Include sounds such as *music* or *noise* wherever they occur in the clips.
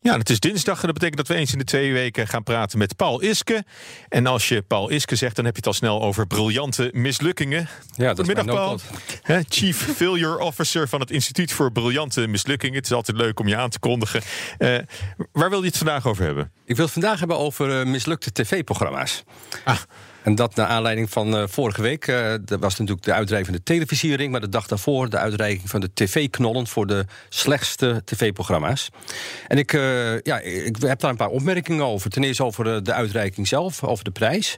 Ja, het is dinsdag en dat betekent dat we eens in de twee weken gaan praten met Paul Iske. En als je Paul Iske zegt, dan heb je het al snel over briljante mislukkingen. Ja, dat is Goedemiddag, Paul. Hè, Chief *laughs* Failure Officer van het Instituut voor Briljante Mislukkingen. Het is altijd leuk om je aan te kondigen. Eh, waar wil je het vandaag over hebben? Ik wil het vandaag hebben over eh, mislukte tv-programma's. Ah. En dat naar aanleiding van eh, vorige week. eh dat was natuurlijk de uitreiking van de televisiering. Maar de dag daarvoor de uitreiking van de tv-knollen voor de slechtste tv-programma's. En ik, eh, ja, ik heb daar een paar opmerkingen over. Ten eerste over de uitreiking zelf, over de prijs.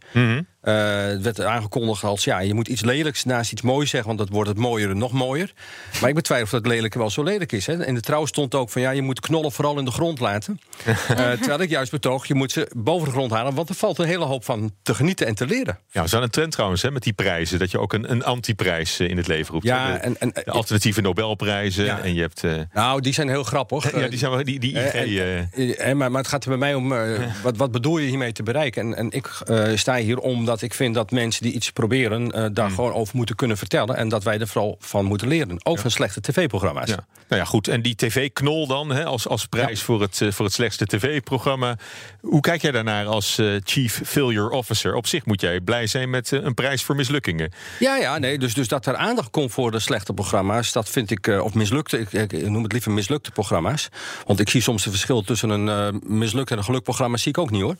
Eh, het werd aangekondigd als ja, je moet iets lelijks naast iets moois zeggen, want dat wordt het mooiere nog mooier. Maar ik betwijfel of dat lelijke wel zo lelijk is. Hè. In de trouw stond ook van ja, je moet knollen vooral in de grond laten. *laughs* Eh, terwijl ik juist betoog, je moet ze boven de grond halen, want er valt een hele hoop van te genieten en te leren. Ja, we zijn een trend trouwens hè, met die prijzen. Dat je ook een, een antiprijs eh, in het leven roept. Ja, De- en- en- de alternatieve Nobelprijzen. Ja. En je hebt... Nou, die zijn heel grappig. *laughs* ja, die, zijn wel, die, die IG... En- maar, maar het gaat er bij mij om, *laughs* wat, wat bedoel je hiermee te bereiken? En, en ik sta hier omdat ik vind dat mensen die iets proberen... eh, daar gewoon over moeten kunnen vertellen... en dat wij er vooral van moeten leren. Ook van slechte tv-programma's. Ja. Nou ja, goed. En die tv-knol dan, hè, als, als prijs voor, het, eh, voor het slechtste tv-programma. Hoe kijk jij daarnaar als eh, Chief Failure Officer? Op zich moet jij blij zijn met een prijs voor mislukkingen. Ja, ja, nee. Dus, dus dat er aandacht komt voor de slechte programma's, dat vind ik, of mislukte, ik, ik noem het liever mislukte programma's. Want ik zie soms het verschil tussen een mislukt en een gelukprogramma, zie ik ook niet hoor.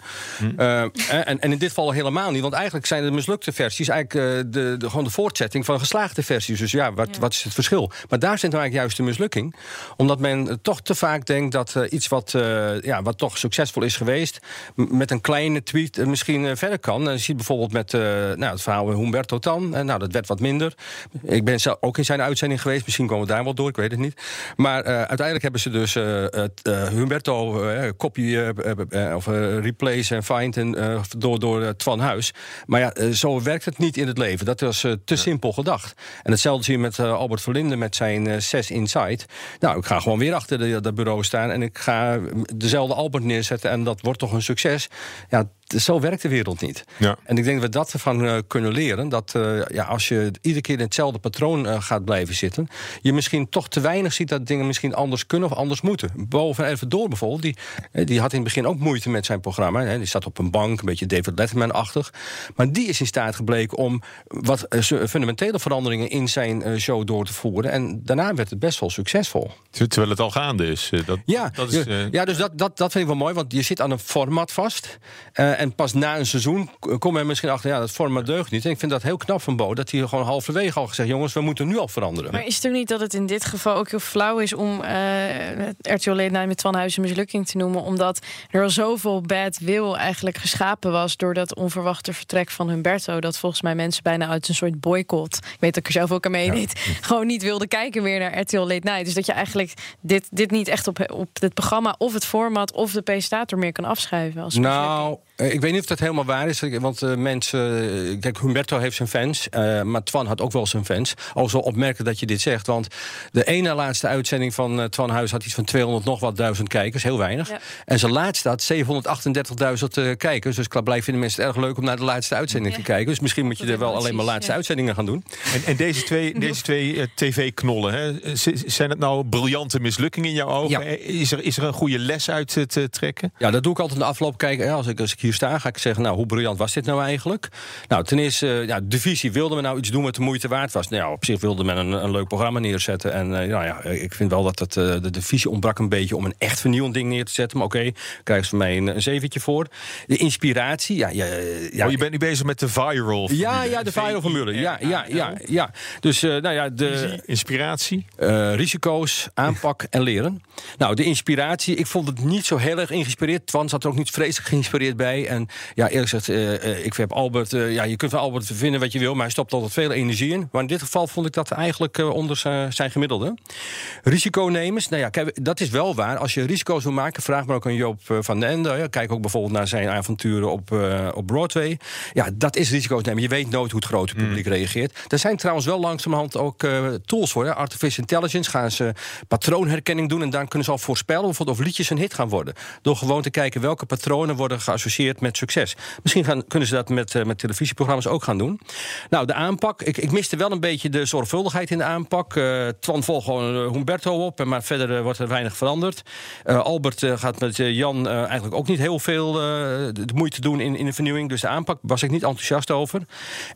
Eh, en, en in dit geval helemaal niet, want eigenlijk zijn de mislukte versies eigenlijk eh, de, de, gewoon de voortzetting van geslaagde versies. Dus ja wat, wat is het verschil? Maar daar zit nou eigenlijk juist de mislukking, omdat men toch te vaak denkt dat eh, iets wat, eh, ja, wat toch succesvol is geweest, met een kleine tweet misschien verder kan. En je ziet bijvoorbeeld met nou, het verhaal van Humberto Tan. Nou, dat werd wat minder. Ik ben zelf ook in zijn uitzending geweest. Misschien komen we daar wel door, ik weet het niet. Maar uiteindelijk hebben ze dus Humberto copy of replace en find en, door, door het Van Huis. Maar ja, eh, zo werkt het niet in het leven. Dat was eh, te simpel gedacht. En hetzelfde zie je met eh, Albert Verlinde met zijn 6 Inside. Nou, ik ga gewoon weer achter dat bureau staan en ik ga mm, dezelfde Albert neerzetten en dat wordt toch een succes. Ja, zo werkt de wereld niet. Ja. En ik denk dat we dat ervan eh, kunnen leren. Dat eh, ja, als je iedere keer in hetzelfde patroon eh, gaat blijven zitten, je misschien toch te weinig ziet dat dingen misschien anders kunnen of anders moeten. Boven even door bijvoorbeeld, die, die had in het begin ook moeite met zijn programma. Hè. Die zat op een bank, een beetje David Letterman-achtig. Maar die is in staat gebleken om wat fundamentele veranderingen in zijn show door te voeren. En daarna werd het best wel succesvol. Ter- Terwijl het al gaande is. Dat, Ja, dat is, ja dus dat, dat, dat vind ik wel mooi, want je zit aan een format vast. En pas na een seizoen k- kom je misschien achter, ja, dat format deugt niet. En ik vind dat heel knap van Bo, dat hij gewoon halverwege al gezegd... jongens, we moeten nu al veranderen. Maar is het ook niet dat het in dit geval ook heel flauw is om eh RTL Night met Twan Huis een mislukking te noemen? Omdat er al zoveel bad will eigenlijk geschapen was door dat onverwachte vertrek van Humberto. Dat volgens mij mensen bijna uit een soort boycott, ik weet dat ik er zelf ook aan meedeed, gewoon niet wilden kijken weer naar RTL Late Night. Dus dat je eigenlijk dit, dit niet echt op, op het programma of het format of de presentator meer kan afschuiven. Als Nou, ik weet niet of dat helemaal waar is. Want eh, mensen. eh, Kijk, Humberto heeft zijn fans. eh, maar Twan had ook wel zijn fans. Al zo opmerkelijk dat je dit zegt. Want de ene laatste uitzending van eh, Twan Huis had iets van 200 nog wat duizend kijkers. Heel weinig. Ja. En zijn laatste had 738.000 eh, kijkers. Dus klaarblijf vinden mensen het erg leuk om naar de laatste uitzending Ja. te kijken. Dus misschien moet je Dat er wel alleen maar laatste ja. uitzendingen gaan doen. en, en deze twee, *laughs* deze twee eh, tv-knollen, zijn het nou briljante mislukkingen in jouw ogen? Ja. Eh, Is, er, is er een goede les uit eh, te trekken? Ja, dat doe ik altijd in de afloop kijken. Ja, Als ik, als ik hier sta, ga ik zeggen, nou, hoe briljant was dit nou eigenlijk? Nou, ten eerste, eh, ja, de visie. Wilde men nou iets doen wat de moeite waard was? Nou, ja, op zich wilde men een, een leuk programma neerzetten. En eh, nou ja, ik vind wel dat het, eh, de, de visie ontbrak een beetje om een echt vernieuwend ding neer te zetten. Maar oké, krijg je van mij een, een zeventje voor. De inspiratie, ja... ja, ja oh, je bent nu bezig met de viral ja, ja, de viral formule. Ja, ja, ja, ja. Dus, eh, nou ja, de... Inspiratie? Eh, risico's, aanpak en leren. Nou, de inspiratie, ik vond het niet zo heel erg geïnspireerd. Twan zat er ook niet vreselijk geïnspireerd bij. En ja, eerlijk gezegd, uh, ik heb Albert... ja, je kunt van Albert vinden wat je wil, maar hij stopt altijd veel energie in. Maar in dit geval vond ik dat eigenlijk onder zijn gemiddelde. Risiconemers, nou ja, kijk, dat is wel waar. Als je risico's wil maken, vraag maar ook aan Joop van den Ende. Ja, kijk ook bijvoorbeeld naar zijn avonturen op, op Broadway. Ja, dat is risico's nemen. Je weet nooit hoe het grote publiek mm. reageert. Er zijn trouwens wel langzamerhand ook tools voor. Hè. Artificial intelligence gaan ze patroonherkenning doen... en dan kunnen ze al voorspellen bijvoorbeeld of liedjes een hit gaan worden. Door gewoon te kijken welke patronen worden geassocieerd met succes. Misschien gaan, kunnen ze dat met, uh, met televisieprogramma's ook gaan doen. Nou, de aanpak. Ik, ik miste wel een beetje de zorgvuldigheid in de aanpak. Uh, Twan volgt gewoon uh, Humberto op, maar verder wordt er weinig veranderd. Albert gaat met Jan eigenlijk ook niet heel veel de moeite doen in, in de vernieuwing. Dus de aanpak was ik niet enthousiast over.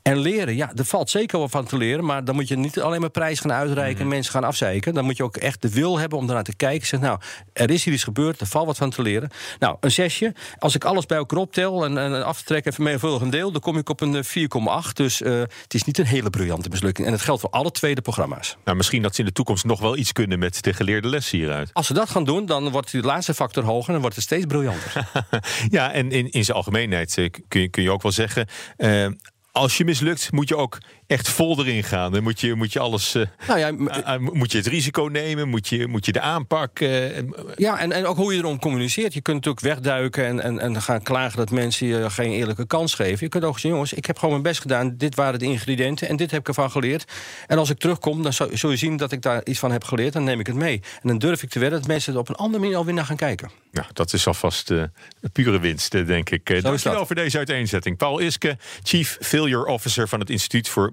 En leren, ja, er valt zeker wel van te leren. Maar dan moet je niet alleen maar prijs gaan uitreiken en mhm. mensen gaan afzeiken. Dan moet je ook echt de wil hebben om ernaar te kijken. Zeg, nou, er is hier iets gebeurd, er valt wat van te leren. Nou, een zesje. Als ik alles bij elkaar optel en, en aftrek even menigvuldig een deel, dan kom ik op een 4,8. Eh, dus uh, het is niet een hele briljante mislukking. En het geldt voor alle tweede programma's. Nou, misschien dat ze in de toekomst nog wel iets kunnen met de geleerde les hieruit. Als ze dat gaan doen, dan wordt die laatste factor hoger en wordt het steeds briljanter. *laughs* ja, en in, in zijn algemeenheid eh, kun je, kun je ook wel zeggen. Uh, als je mislukt, moet je ook echt vol erin gaan. Dan moet je, moet je alles. Uh, nou ja, uh, moet je het risico nemen? Moet je, moet je de aanpak. Uh, ja, en, en ook hoe je erom communiceert. Je kunt natuurlijk wegduiken en, en, en gaan klagen dat mensen je geen eerlijke kans geven. Je kunt ook zeggen: jongens, ik heb gewoon mijn best gedaan. Dit waren de ingrediënten en dit heb ik ervan geleerd. En als ik terugkom, dan zul je zien dat ik daar iets van heb geleerd. Dan neem ik het mee. En dan durf ik te wedden dat mensen er op een andere manier alweer naar gaan kijken. Ja, dat is alvast uh, pure winst, denk ik. Zo Dankjewel voor deze uiteenzetting. Paul Iske, Chief Failure Officer van het Instituut voor